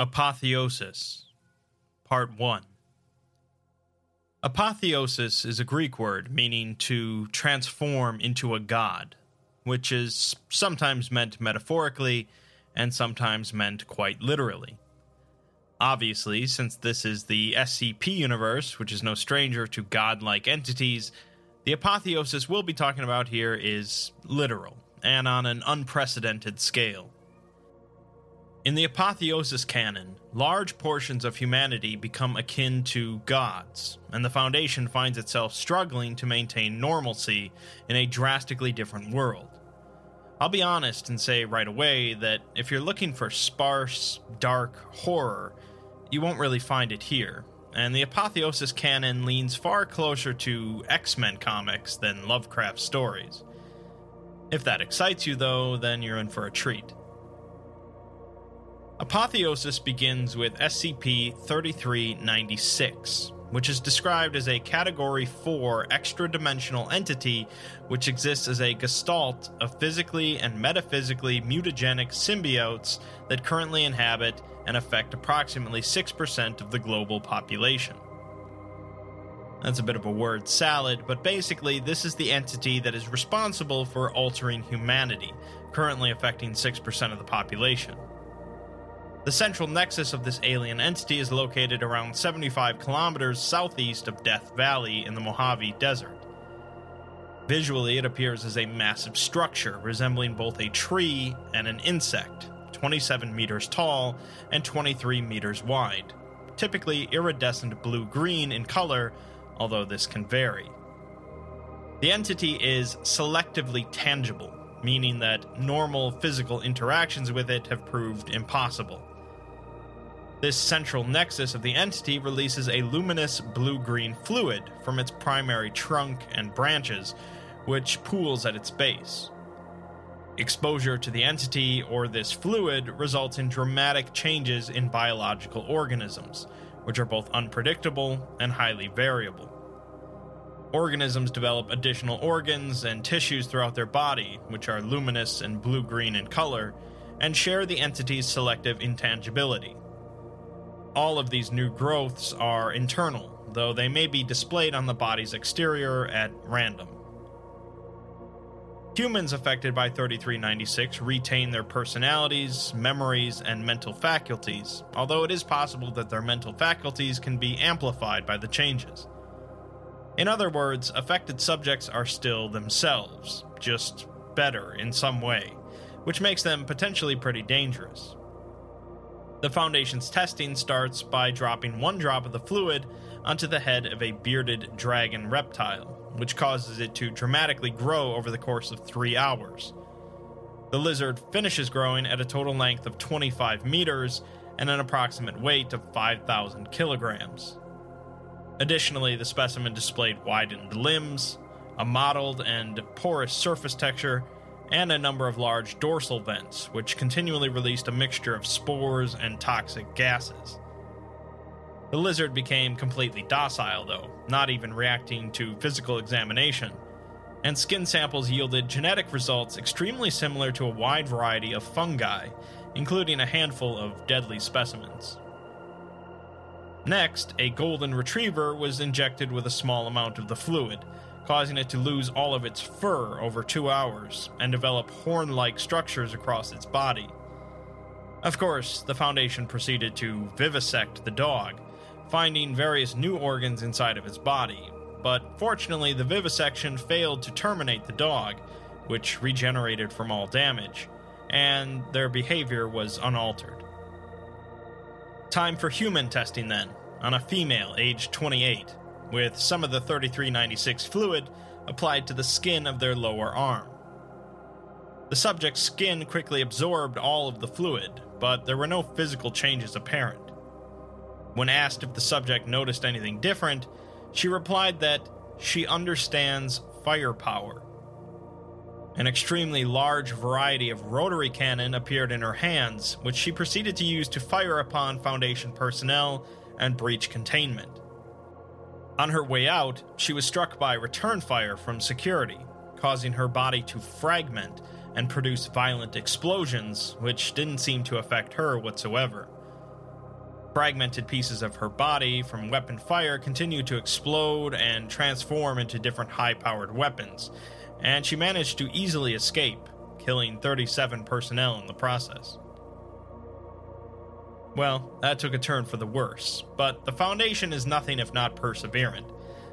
Apotheosis Part 1 Apotheosis is a Greek word meaning to transform into a god, which is sometimes meant metaphorically and sometimes meant quite literally. Obviously, since this is the SCP universe, which is no stranger to godlike entities, the apotheosis we'll be talking about here is literal and on an unprecedented scale. In the apotheosis canon, large portions of humanity become akin to gods, and the Foundation finds itself struggling to maintain normalcy in a drastically different world. I'll be honest and say right away that if you're looking for sparse, dark horror, you won't really find it here, and the apotheosis canon leans far closer to X Men comics than Lovecraft stories. If that excites you, though, then you're in for a treat. Apotheosis begins with SCP 3396, which is described as a Category 4 extra dimensional entity which exists as a gestalt of physically and metaphysically mutagenic symbiotes that currently inhabit and affect approximately 6% of the global population. That's a bit of a word salad, but basically, this is the entity that is responsible for altering humanity, currently affecting 6% of the population. The central nexus of this alien entity is located around 75 kilometers southeast of Death Valley in the Mojave Desert. Visually, it appears as a massive structure resembling both a tree and an insect, 27 meters tall and 23 meters wide, typically iridescent blue green in color, although this can vary. The entity is selectively tangible, meaning that normal physical interactions with it have proved impossible. This central nexus of the entity releases a luminous blue green fluid from its primary trunk and branches, which pools at its base. Exposure to the entity or this fluid results in dramatic changes in biological organisms, which are both unpredictable and highly variable. Organisms develop additional organs and tissues throughout their body, which are luminous and blue green in color, and share the entity's selective intangibility all of these new growths are internal, though they may be displayed on the body's exterior at random. Humans affected by 3396 retain their personalities, memories, and mental faculties, although it is possible that their mental faculties can be amplified by the changes. In other words, affected subjects are still themselves, just better in some way, which makes them potentially pretty dangerous. The Foundation's testing starts by dropping one drop of the fluid onto the head of a bearded dragon reptile, which causes it to dramatically grow over the course of three hours. The lizard finishes growing at a total length of 25 meters and an approximate weight of 5,000 kilograms. Additionally, the specimen displayed widened limbs, a mottled and porous surface texture, and a number of large dorsal vents, which continually released a mixture of spores and toxic gases. The lizard became completely docile, though, not even reacting to physical examination, and skin samples yielded genetic results extremely similar to a wide variety of fungi, including a handful of deadly specimens. Next, a golden retriever was injected with a small amount of the fluid, causing it to lose all of its fur over two hours and develop horn like structures across its body. Of course, the Foundation proceeded to vivisect the dog, finding various new organs inside of its body, but fortunately, the vivisection failed to terminate the dog, which regenerated from all damage, and their behavior was unaltered. Time for human testing then, on a female aged 28 with some of the 3396 fluid applied to the skin of their lower arm. The subject's skin quickly absorbed all of the fluid, but there were no physical changes apparent. When asked if the subject noticed anything different, she replied that she understands firepower. An extremely large variety of rotary cannon appeared in her hands, which she proceeded to use to fire upon Foundation personnel and breach containment. On her way out, she was struck by return fire from security, causing her body to fragment and produce violent explosions, which didn't seem to affect her whatsoever. Fragmented pieces of her body from weapon fire continued to explode and transform into different high powered weapons, and she managed to easily escape, killing 37 personnel in the process. Well, that took a turn for the worse, but the Foundation is nothing if not perseverant,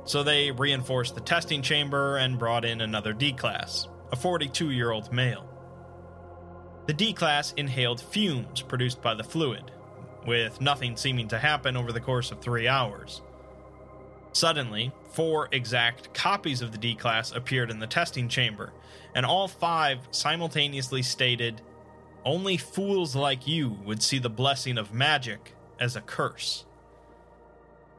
so they reinforced the testing chamber and brought in another D Class, a 42 year old male. The D Class inhaled fumes produced by the fluid, with nothing seeming to happen over the course of three hours. Suddenly, four exact copies of the D Class appeared in the testing chamber, and all five simultaneously stated, Only fools like you would see the blessing of magic as a curse.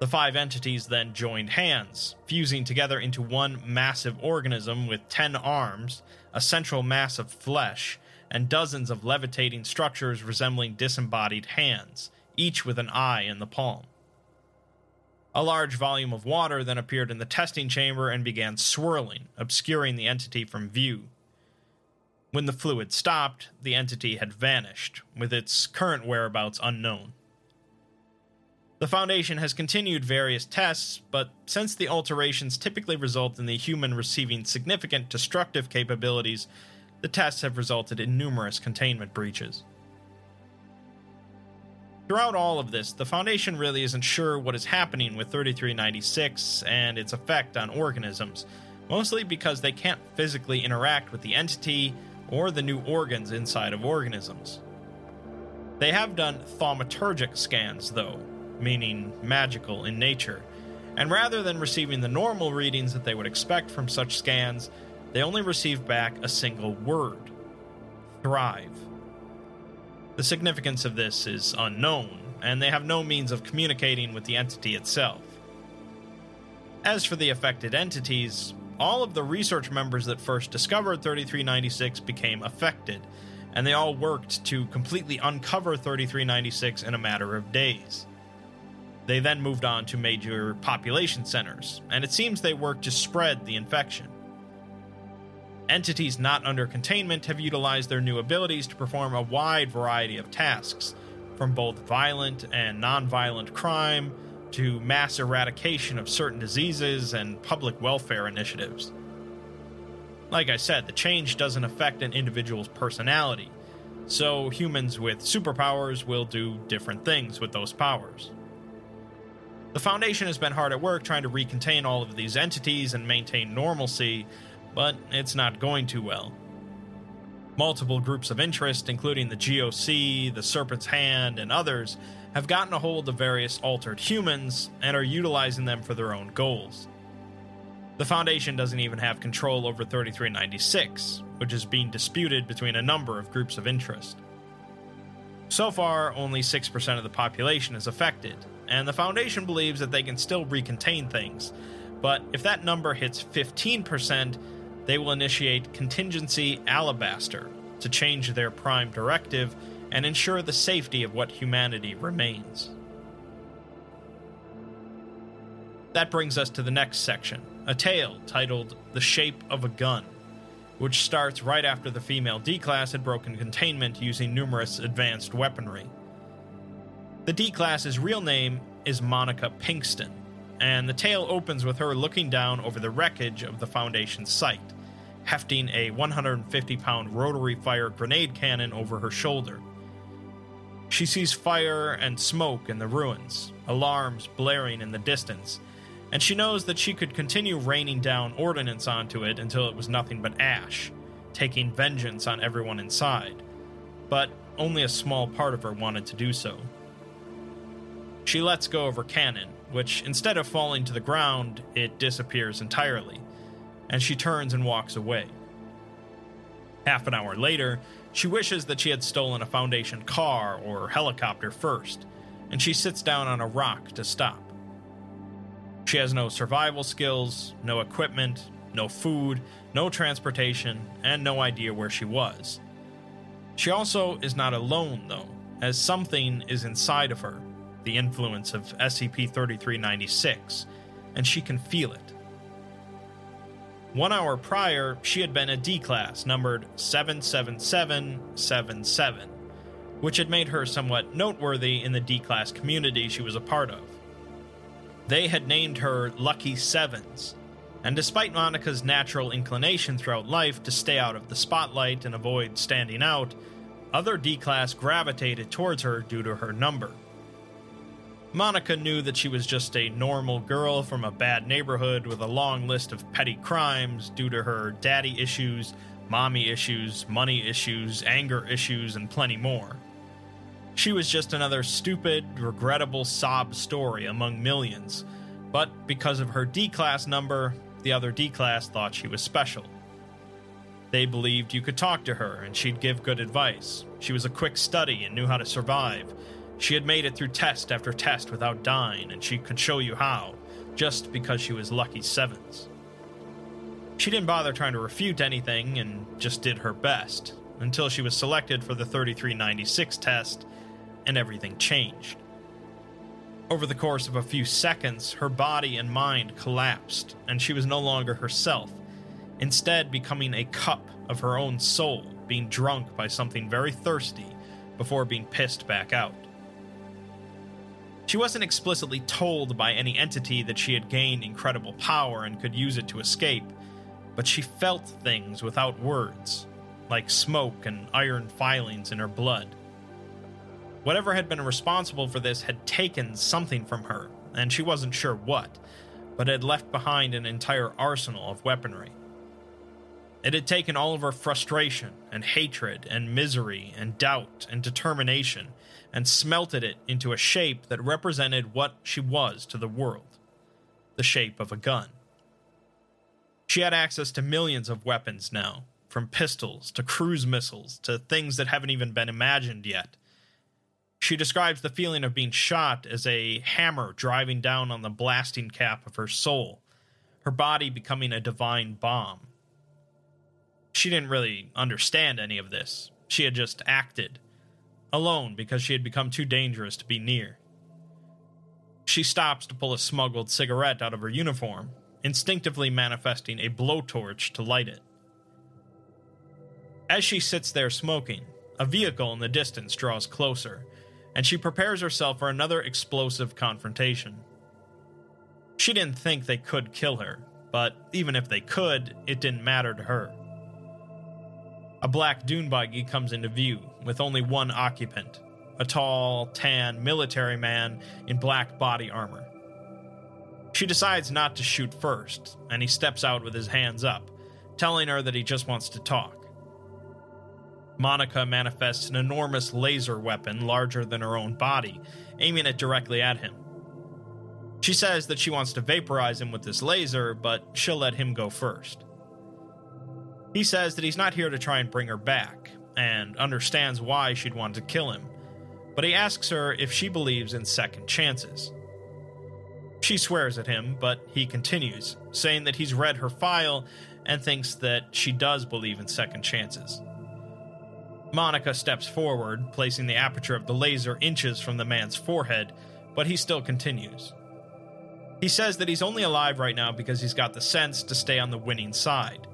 The five entities then joined hands, fusing together into one massive organism with ten arms, a central mass of flesh, and dozens of levitating structures resembling disembodied hands, each with an eye in the palm. A large volume of water then appeared in the testing chamber and began swirling, obscuring the entity from view. When the fluid stopped, the entity had vanished, with its current whereabouts unknown. The Foundation has continued various tests, but since the alterations typically result in the human receiving significant destructive capabilities, the tests have resulted in numerous containment breaches. Throughout all of this, the Foundation really isn't sure what is happening with 3396 and its effect on organisms, mostly because they can't physically interact with the entity or the new organs inside of organisms. They have done thaumaturgic scans, though, meaning magical in nature, and rather than receiving the normal readings that they would expect from such scans, they only receive back a single word thrive. The significance of this is unknown, and they have no means of communicating with the entity itself. As for the affected entities, all of the research members that first discovered 3396 became affected, and they all worked to completely uncover 3396 in a matter of days. They then moved on to major population centers, and it seems they worked to spread the infection. Entities not under containment have utilized their new abilities to perform a wide variety of tasks, from both violent and non-violent crime to mass eradication of certain diseases and public welfare initiatives. Like I said, the change doesn't affect an individual's personality, so humans with superpowers will do different things with those powers. The Foundation has been hard at work trying to recontain all of these entities and maintain normalcy, but it's not going too well. Multiple groups of interest, including the GOC, the Serpent's Hand, and others, have gotten a hold of various altered humans and are utilizing them for their own goals. The Foundation doesn't even have control over 3396, which is being disputed between a number of groups of interest. So far, only 6% of the population is affected, and the Foundation believes that they can still recontain things. But if that number hits 15%, they will initiate Contingency Alabaster to change their prime directive and ensure the safety of what humanity remains. That brings us to the next section, a tale titled The Shape of a Gun, which starts right after the female D class had broken containment using numerous advanced weaponry. The D class's real name is Monica Pinkston, and the tale opens with her looking down over the wreckage of the Foundation's site hefting a 150 pound rotary fire grenade cannon over her shoulder. She sees fire and smoke in the ruins, alarms blaring in the distance, and she knows that she could continue raining down ordnance onto it until it was nothing but ash, taking vengeance on everyone inside. But only a small part of her wanted to do so. She lets go of her cannon, which instead of falling to the ground, it disappears entirely and she turns and walks away. Half an hour later, she wishes that she had stolen a Foundation car or helicopter first, and she sits down on a rock to stop. She has no survival skills, no equipment, no food, no transportation, and no idea where she was. She also is not alone, though, as something is inside of her, the influence of SCP 3396, and she can feel it. One hour prior, she had been a D class numbered 77777, which had made her somewhat noteworthy in the D class community she was a part of. They had named her Lucky Sevens, and despite Monica's natural inclination throughout life to stay out of the spotlight and avoid standing out, other D class gravitated towards her due to her number. Monica knew that she was just a normal girl from a bad neighborhood with a long list of petty crimes due to her daddy issues, mommy issues, money issues, anger issues, and plenty more. She was just another stupid, regrettable sob story among millions, but because of her D class number, the other D class thought she was special. They believed you could talk to her and she'd give good advice. She was a quick study and knew how to survive. She had made it through test after test without dying, and she could show you how, just because she was lucky sevens. She didn't bother trying to refute anything and just did her best, until she was selected for the 3396 test, and everything changed. Over the course of a few seconds, her body and mind collapsed, and she was no longer herself, instead, becoming a cup of her own soul, being drunk by something very thirsty before being pissed back out. She wasn't explicitly told by any entity that she had gained incredible power and could use it to escape, but she felt things without words, like smoke and iron filings in her blood. Whatever had been responsible for this had taken something from her, and she wasn't sure what, but had left behind an entire arsenal of weaponry. It had taken all of her frustration and hatred and misery and doubt and determination and smelted it into a shape that represented what she was to the world the shape of a gun. She had access to millions of weapons now, from pistols to cruise missiles to things that haven't even been imagined yet. She describes the feeling of being shot as a hammer driving down on the blasting cap of her soul, her body becoming a divine bomb. She didn't really understand any of this. She had just acted, alone because she had become too dangerous to be near. She stops to pull a smuggled cigarette out of her uniform, instinctively manifesting a blowtorch to light it. As she sits there smoking, a vehicle in the distance draws closer, and she prepares herself for another explosive confrontation. She didn't think they could kill her, but even if they could, it didn't matter to her. A black dune buggy comes into view, with only one occupant a tall, tan military man in black body armor. She decides not to shoot first, and he steps out with his hands up, telling her that he just wants to talk. Monica manifests an enormous laser weapon larger than her own body, aiming it directly at him. She says that she wants to vaporize him with this laser, but she'll let him go first. He says that he's not here to try and bring her back, and understands why she'd want to kill him, but he asks her if she believes in second chances. She swears at him, but he continues, saying that he's read her file and thinks that she does believe in second chances. Monica steps forward, placing the aperture of the laser inches from the man's forehead, but he still continues. He says that he's only alive right now because he's got the sense to stay on the winning side.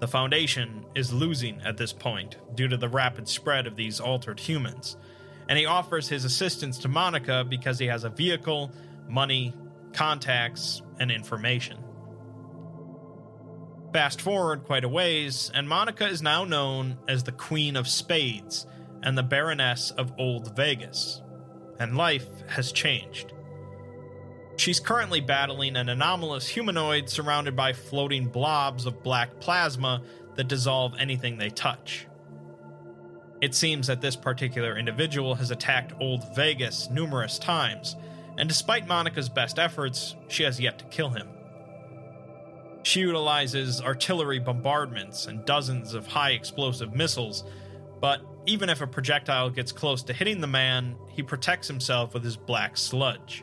The Foundation is losing at this point due to the rapid spread of these altered humans, and he offers his assistance to Monica because he has a vehicle, money, contacts, and information. Fast forward quite a ways, and Monica is now known as the Queen of Spades and the Baroness of Old Vegas, and life has changed. She's currently battling an anomalous humanoid surrounded by floating blobs of black plasma that dissolve anything they touch. It seems that this particular individual has attacked Old Vegas numerous times, and despite Monica's best efforts, she has yet to kill him. She utilizes artillery bombardments and dozens of high explosive missiles, but even if a projectile gets close to hitting the man, he protects himself with his black sludge.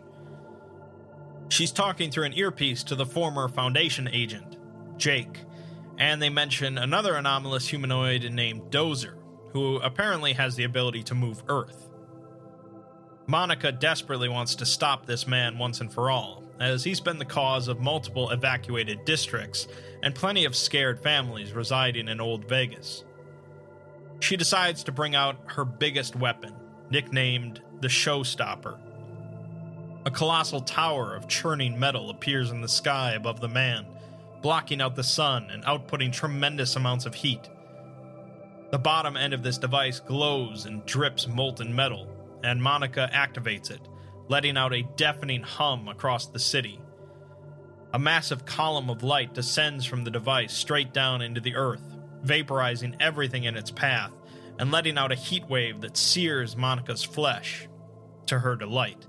She's talking through an earpiece to the former Foundation agent, Jake, and they mention another anomalous humanoid named Dozer, who apparently has the ability to move Earth. Monica desperately wants to stop this man once and for all, as he's been the cause of multiple evacuated districts and plenty of scared families residing in Old Vegas. She decides to bring out her biggest weapon, nicknamed the Showstopper. A colossal tower of churning metal appears in the sky above the man, blocking out the sun and outputting tremendous amounts of heat. The bottom end of this device glows and drips molten metal, and Monica activates it, letting out a deafening hum across the city. A massive column of light descends from the device straight down into the earth, vaporizing everything in its path and letting out a heat wave that sears Monica's flesh, to her delight.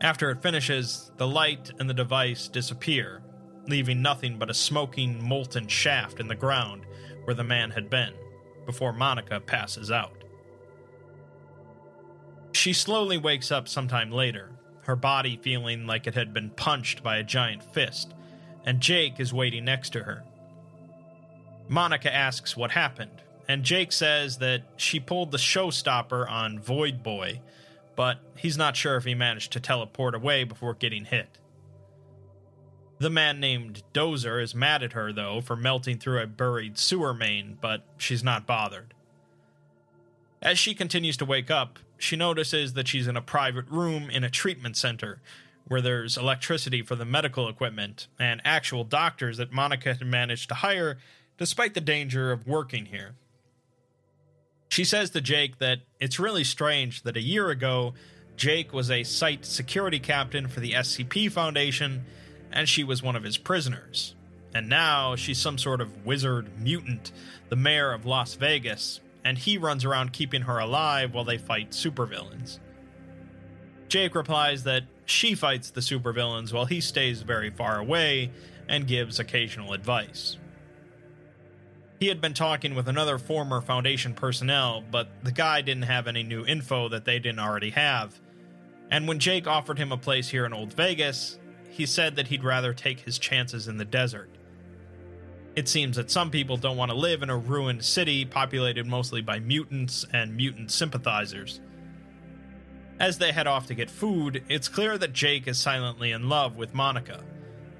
After it finishes, the light and the device disappear, leaving nothing but a smoking, molten shaft in the ground where the man had been, before Monica passes out. She slowly wakes up sometime later, her body feeling like it had been punched by a giant fist, and Jake is waiting next to her. Monica asks what happened, and Jake says that she pulled the showstopper on Void Boy, but he's not sure if he managed to teleport away before getting hit. The man named Dozer is mad at her, though, for melting through a buried sewer main, but she's not bothered. As she continues to wake up, she notices that she's in a private room in a treatment center where there's electricity for the medical equipment and actual doctors that Monica had managed to hire despite the danger of working here. She says to Jake that it's really strange that a year ago, Jake was a site security captain for the SCP Foundation and she was one of his prisoners. And now she's some sort of wizard mutant, the mayor of Las Vegas, and he runs around keeping her alive while they fight supervillains. Jake replies that she fights the supervillains while he stays very far away and gives occasional advice. He had been talking with another former Foundation personnel, but the guy didn't have any new info that they didn't already have. And when Jake offered him a place here in Old Vegas, he said that he'd rather take his chances in the desert. It seems that some people don't want to live in a ruined city populated mostly by mutants and mutant sympathizers. As they head off to get food, it's clear that Jake is silently in love with Monica,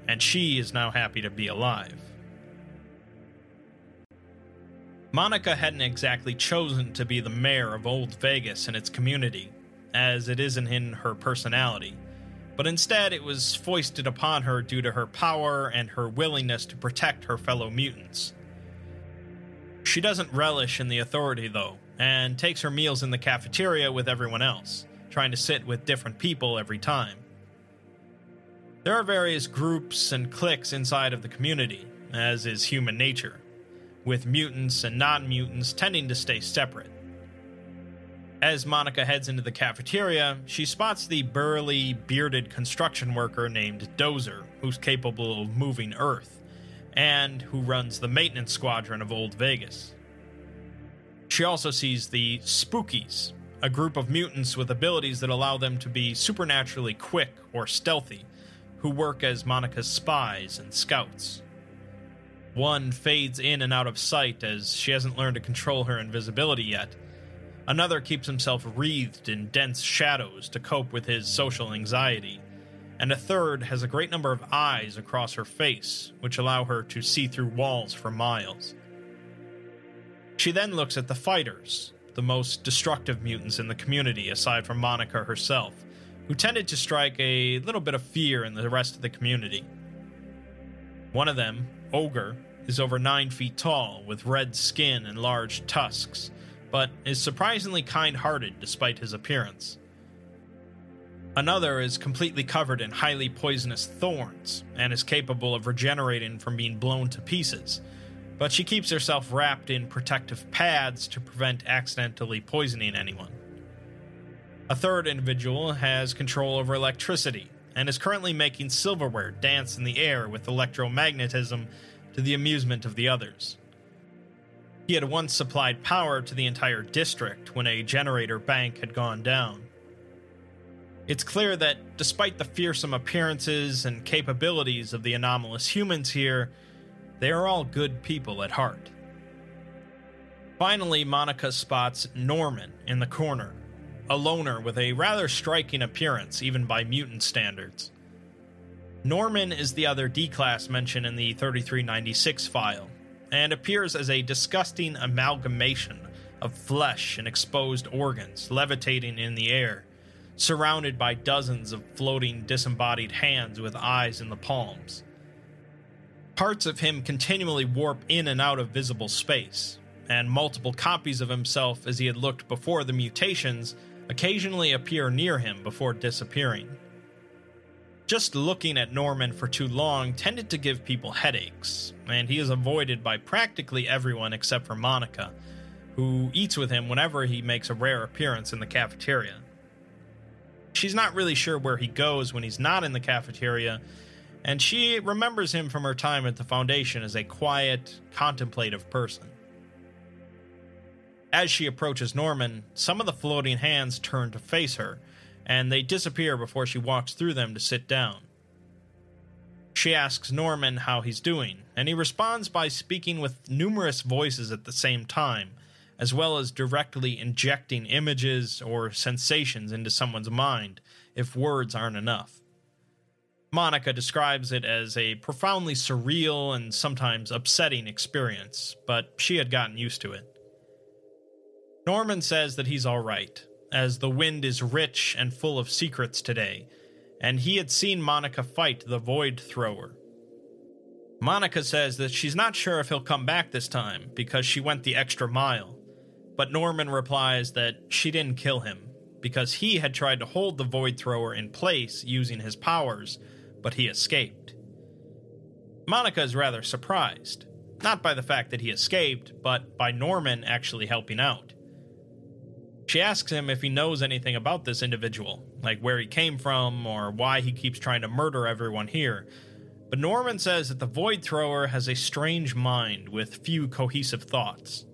and she is now happy to be alive. Monica hadn't exactly chosen to be the mayor of Old Vegas and its community, as it isn't in her personality but instead it was foisted upon her due to her power and her willingness to protect her fellow mutants. She doesn't relish in the authority, though, and takes her meals in the cafeteria with everyone else, trying to sit with different people every time. There are various groups and cliques inside of the community, as is human nature, with mutants and non mutants tending to stay separate. As Monica heads into the cafeteria, she spots the burly, bearded construction worker named Dozer, who's capable of moving Earth, and who runs the maintenance squadron of Old Vegas. She also sees the Spookies, a group of mutants with abilities that allow them to be supernaturally quick or stealthy, who work as Monica's spies and scouts. One fades in and out of sight as she hasn't learned to control her invisibility yet Another keeps himself wreathed in dense shadows to cope with his social anxiety. And a third has a great number of eyes across her face, which allow her to see through walls for miles. She then looks at the fighters, the most destructive mutants in the community aside from Monica herself, who tended to strike a little bit of fear in the rest of the community. One of them, Ogre, is over 9 feet tall, with red skin and large tusks, but is surprisingly kind hearted despite his appearance. Another is completely covered in highly poisonous thorns and is capable of regenerating from being blown to pieces, but she keeps herself wrapped in protective pads to prevent accidentally poisoning anyone. A third individual has control over electricity and is currently making silverware dance in the air with electromagnetism to the amusement of the others. He had once supplied power to the entire district when a generator bank had gone down. It's clear that, despite the fearsome appearances and capabilities of the anomalous humans here, they are all good people at heart. Finally, Monica spots Norman in the corner, a loner with a rather striking appearance, even by mutant standards. Norman is the other D class mentioned in the 3396 file, and appears as a disgusting amalgamation of flesh and exposed organs levitating in the air, surrounded by dozens of floating disembodied hands with eyes in the palms. Parts of him continually warp in and out of visible space, and multiple copies of himself as he had looked before the mutations occasionally appear near him before disappearing. Just looking at Norman for too long tended to give people headaches, and he is avoided by practically everyone except for Monica, who eats with him whenever he makes a rare appearance in the cafeteria. She's not really sure where he goes when he's not in the cafeteria, and she remembers him from her time at the Foundation as a quiet, contemplative person. As she approaches Norman, some of the floating hands turn to face her, and they disappear before she walks through them to sit down. She asks Norman how he's doing, and he responds by speaking with numerous voices at the same time, as well as directly injecting images or sensations into someone's mind if words aren't enough. Monica describes it as a profoundly surreal and sometimes upsetting experience, but she had gotten used to it. Norman says that he's alright, as the wind is rich and full of secrets today, and he had seen Monica fight the Void Thrower. Monica says that she's not sure if he'll come back this time because she went the extra mile, but Norman replies that she didn't kill him because he had tried to hold the Void Thrower in place using his powers, but he escaped. Monica is rather surprised, not by the fact that he escaped, but by Norman actually helping out. She asks him if he knows anything about this individual, like where he came from or why he keeps trying to murder everyone here. But Norman says that the Void Thrower has a strange mind with few cohesive thoughts.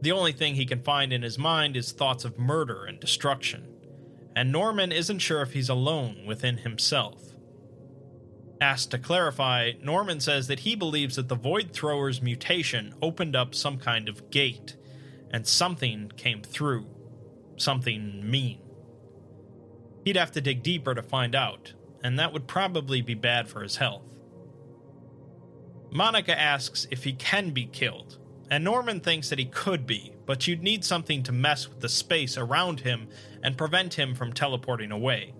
The only thing he can find in his mind is thoughts of murder and destruction, and Norman isn't sure if he's alone within himself. Asked to clarify, Norman says that he believes that the Void Thrower's mutation opened up some kind of gate and something came through. Something mean. He'd have to dig deeper to find out, and that would probably be bad for his health. Monica asks if he can be killed, and Norman thinks that he could be, but you'd need something to mess with the space around him and prevent him from teleporting away.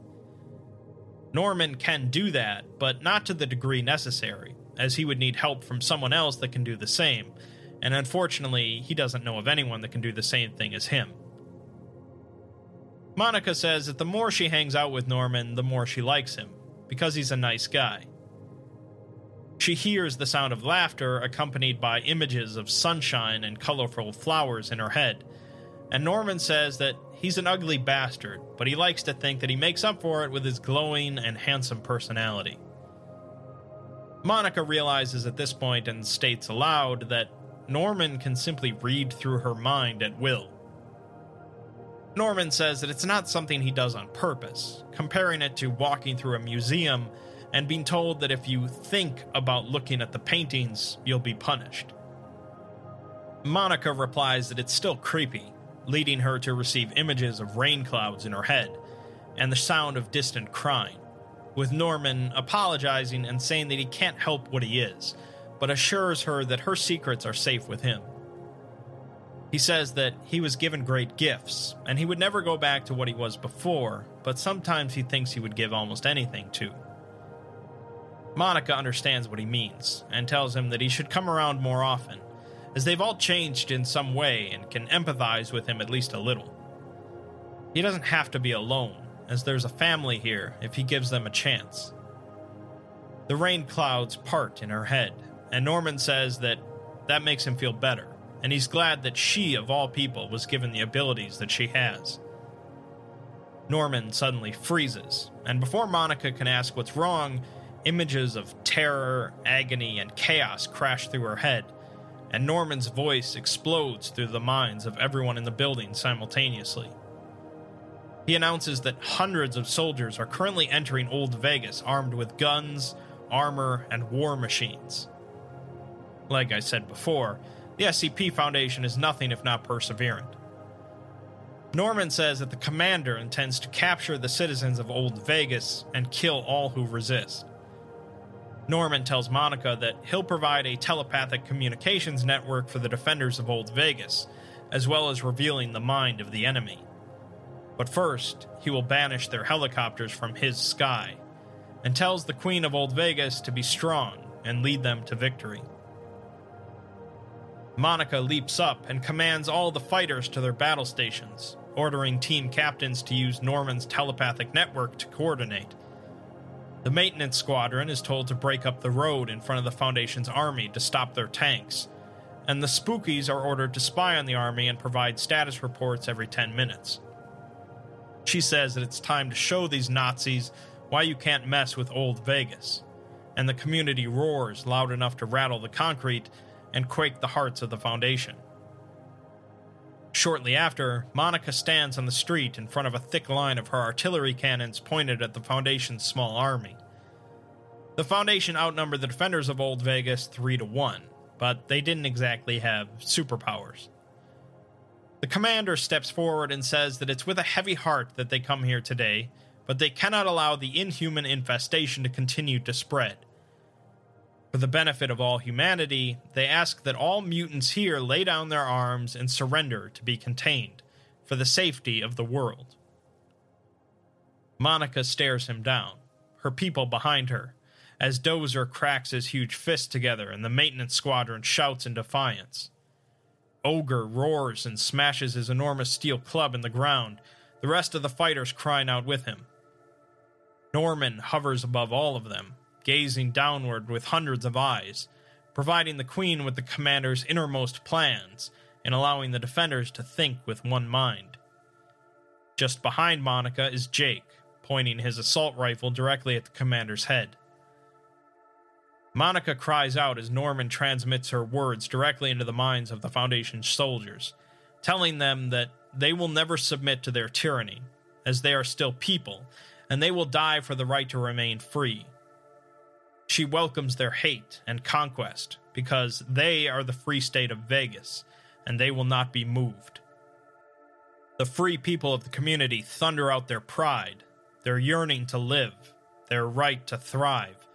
Norman can do that, but not to the degree necessary, as he would need help from someone else that can do the same, and unfortunately, he doesn't know of anyone that can do the same thing as him. Monica says that the more she hangs out with Norman, the more she likes him, because he's a nice guy. She hears the sound of laughter accompanied by images of sunshine and colorful flowers in her head, and Norman says that he's an ugly bastard, but he likes to think that he makes up for it with his glowing and handsome personality. Monica realizes at this point and states aloud that Norman can simply read through her mind at will. Norman says that it's not something he does on purpose, comparing it to walking through a museum and being told that if you think about looking at the paintings, you'll be punished. Monica replies that it's still creepy, leading her to receive images of rain clouds in her head and the sound of distant crying, with Norman apologizing and saying that he can't help what he is, but assures her that her secrets are safe with him. He says that he was given great gifts, and he would never go back to what he was before, but sometimes he thinks he would give almost anything to. Monica understands what he means, and tells him that he should come around more often, as they've all changed in some way and can empathize with him at least a little. He doesn't have to be alone, as there's a family here if he gives them a chance. The rain clouds part in her head, and Norman says that that makes him feel better, and he's glad that she, of all people, was given the abilities that she has. Norman suddenly freezes, and before Monica can ask what's wrong, images of terror, agony, and chaos crash through her head, and Norman's voice explodes through the minds of everyone in the building simultaneously. He announces that hundreds of soldiers are currently entering Old Vegas armed with guns, armor, and war machines. Like I said before, the SCP Foundation is nothing if not perseverant. Norman says that the commander intends to capture the citizens of Old Vegas and kill all who resist. Norman tells Monica that he'll provide a telepathic communications network for the defenders of Old Vegas, as well as revealing the mind of the enemy. But first, he will banish their helicopters from his sky, and tells the Queen of Old Vegas to be strong and lead them to victory. Monica leaps up and commands all the fighters to their battle stations, ordering team captains to use Norman's telepathic network to coordinate. The maintenance squadron is told to break up the road in front of the Foundation's army to stop their tanks, and the Spookies are ordered to spy on the army and provide status reports every 10 minutes. She says that it's time to show these Nazis why you can't mess with old Vegas, and the community roars loud enough to rattle the concrete and quake the hearts of the Foundation. Shortly after, Monica stands on the street in front of a thick line of her artillery cannons pointed at the Foundation's small army. The Foundation outnumbered the defenders of Old Vegas 3 to 1, but they didn't exactly have superpowers. The commander steps forward and says that it's with a heavy heart that they come here today, but they cannot allow the inhuman infestation to continue to spread. For the benefit of all humanity, they ask that all mutants here lay down their arms and surrender to be contained, for the safety of the world. Monica stares him down, her people behind her, as Dozer cracks his huge fist together and the maintenance squadron shouts in defiance. Ogre roars and smashes his enormous steel club in the ground, the rest of the fighters crying out with him. Norman hovers above all of them, gazing downward with hundreds of eyes, providing the Queen with the commander's innermost plans and allowing the defenders to think with one mind. Just behind Monica is Jake, pointing his assault rifle directly at the commander's head. Monica cries out as Norman transmits her words directly into the minds of the Foundation's soldiers, telling them that they will never submit to their tyranny, as they are still people, and they will die for the right to remain free. She welcomes their hate and conquest because they are the free state of Vegas and they will not be moved. The free people of the community thunder out their pride, their yearning to live, their right to thrive,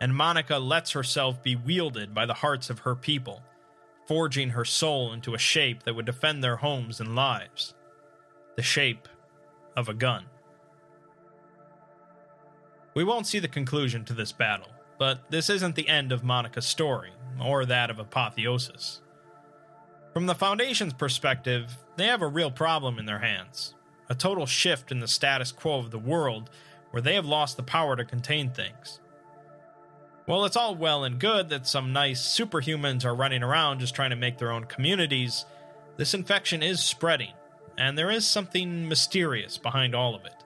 and Monica lets herself be wielded by the hearts of her people, forging her soul into a shape that would defend their homes and lives the shape of a gun. We won't see the conclusion to this battle but this isn't the end of Monica's story, or that of Apotheosis. From the Foundation's perspective, they have a real problem in their hands a total shift in the status quo of the world where they have lost the power to contain things. While it's all well and good that some nice superhumans are running around just trying to make their own communities, this infection is spreading, and there is something mysterious behind all of it.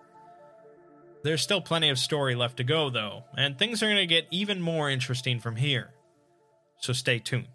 There's still plenty of story left to go, though, and things are going to get even more interesting from here. So stay tuned.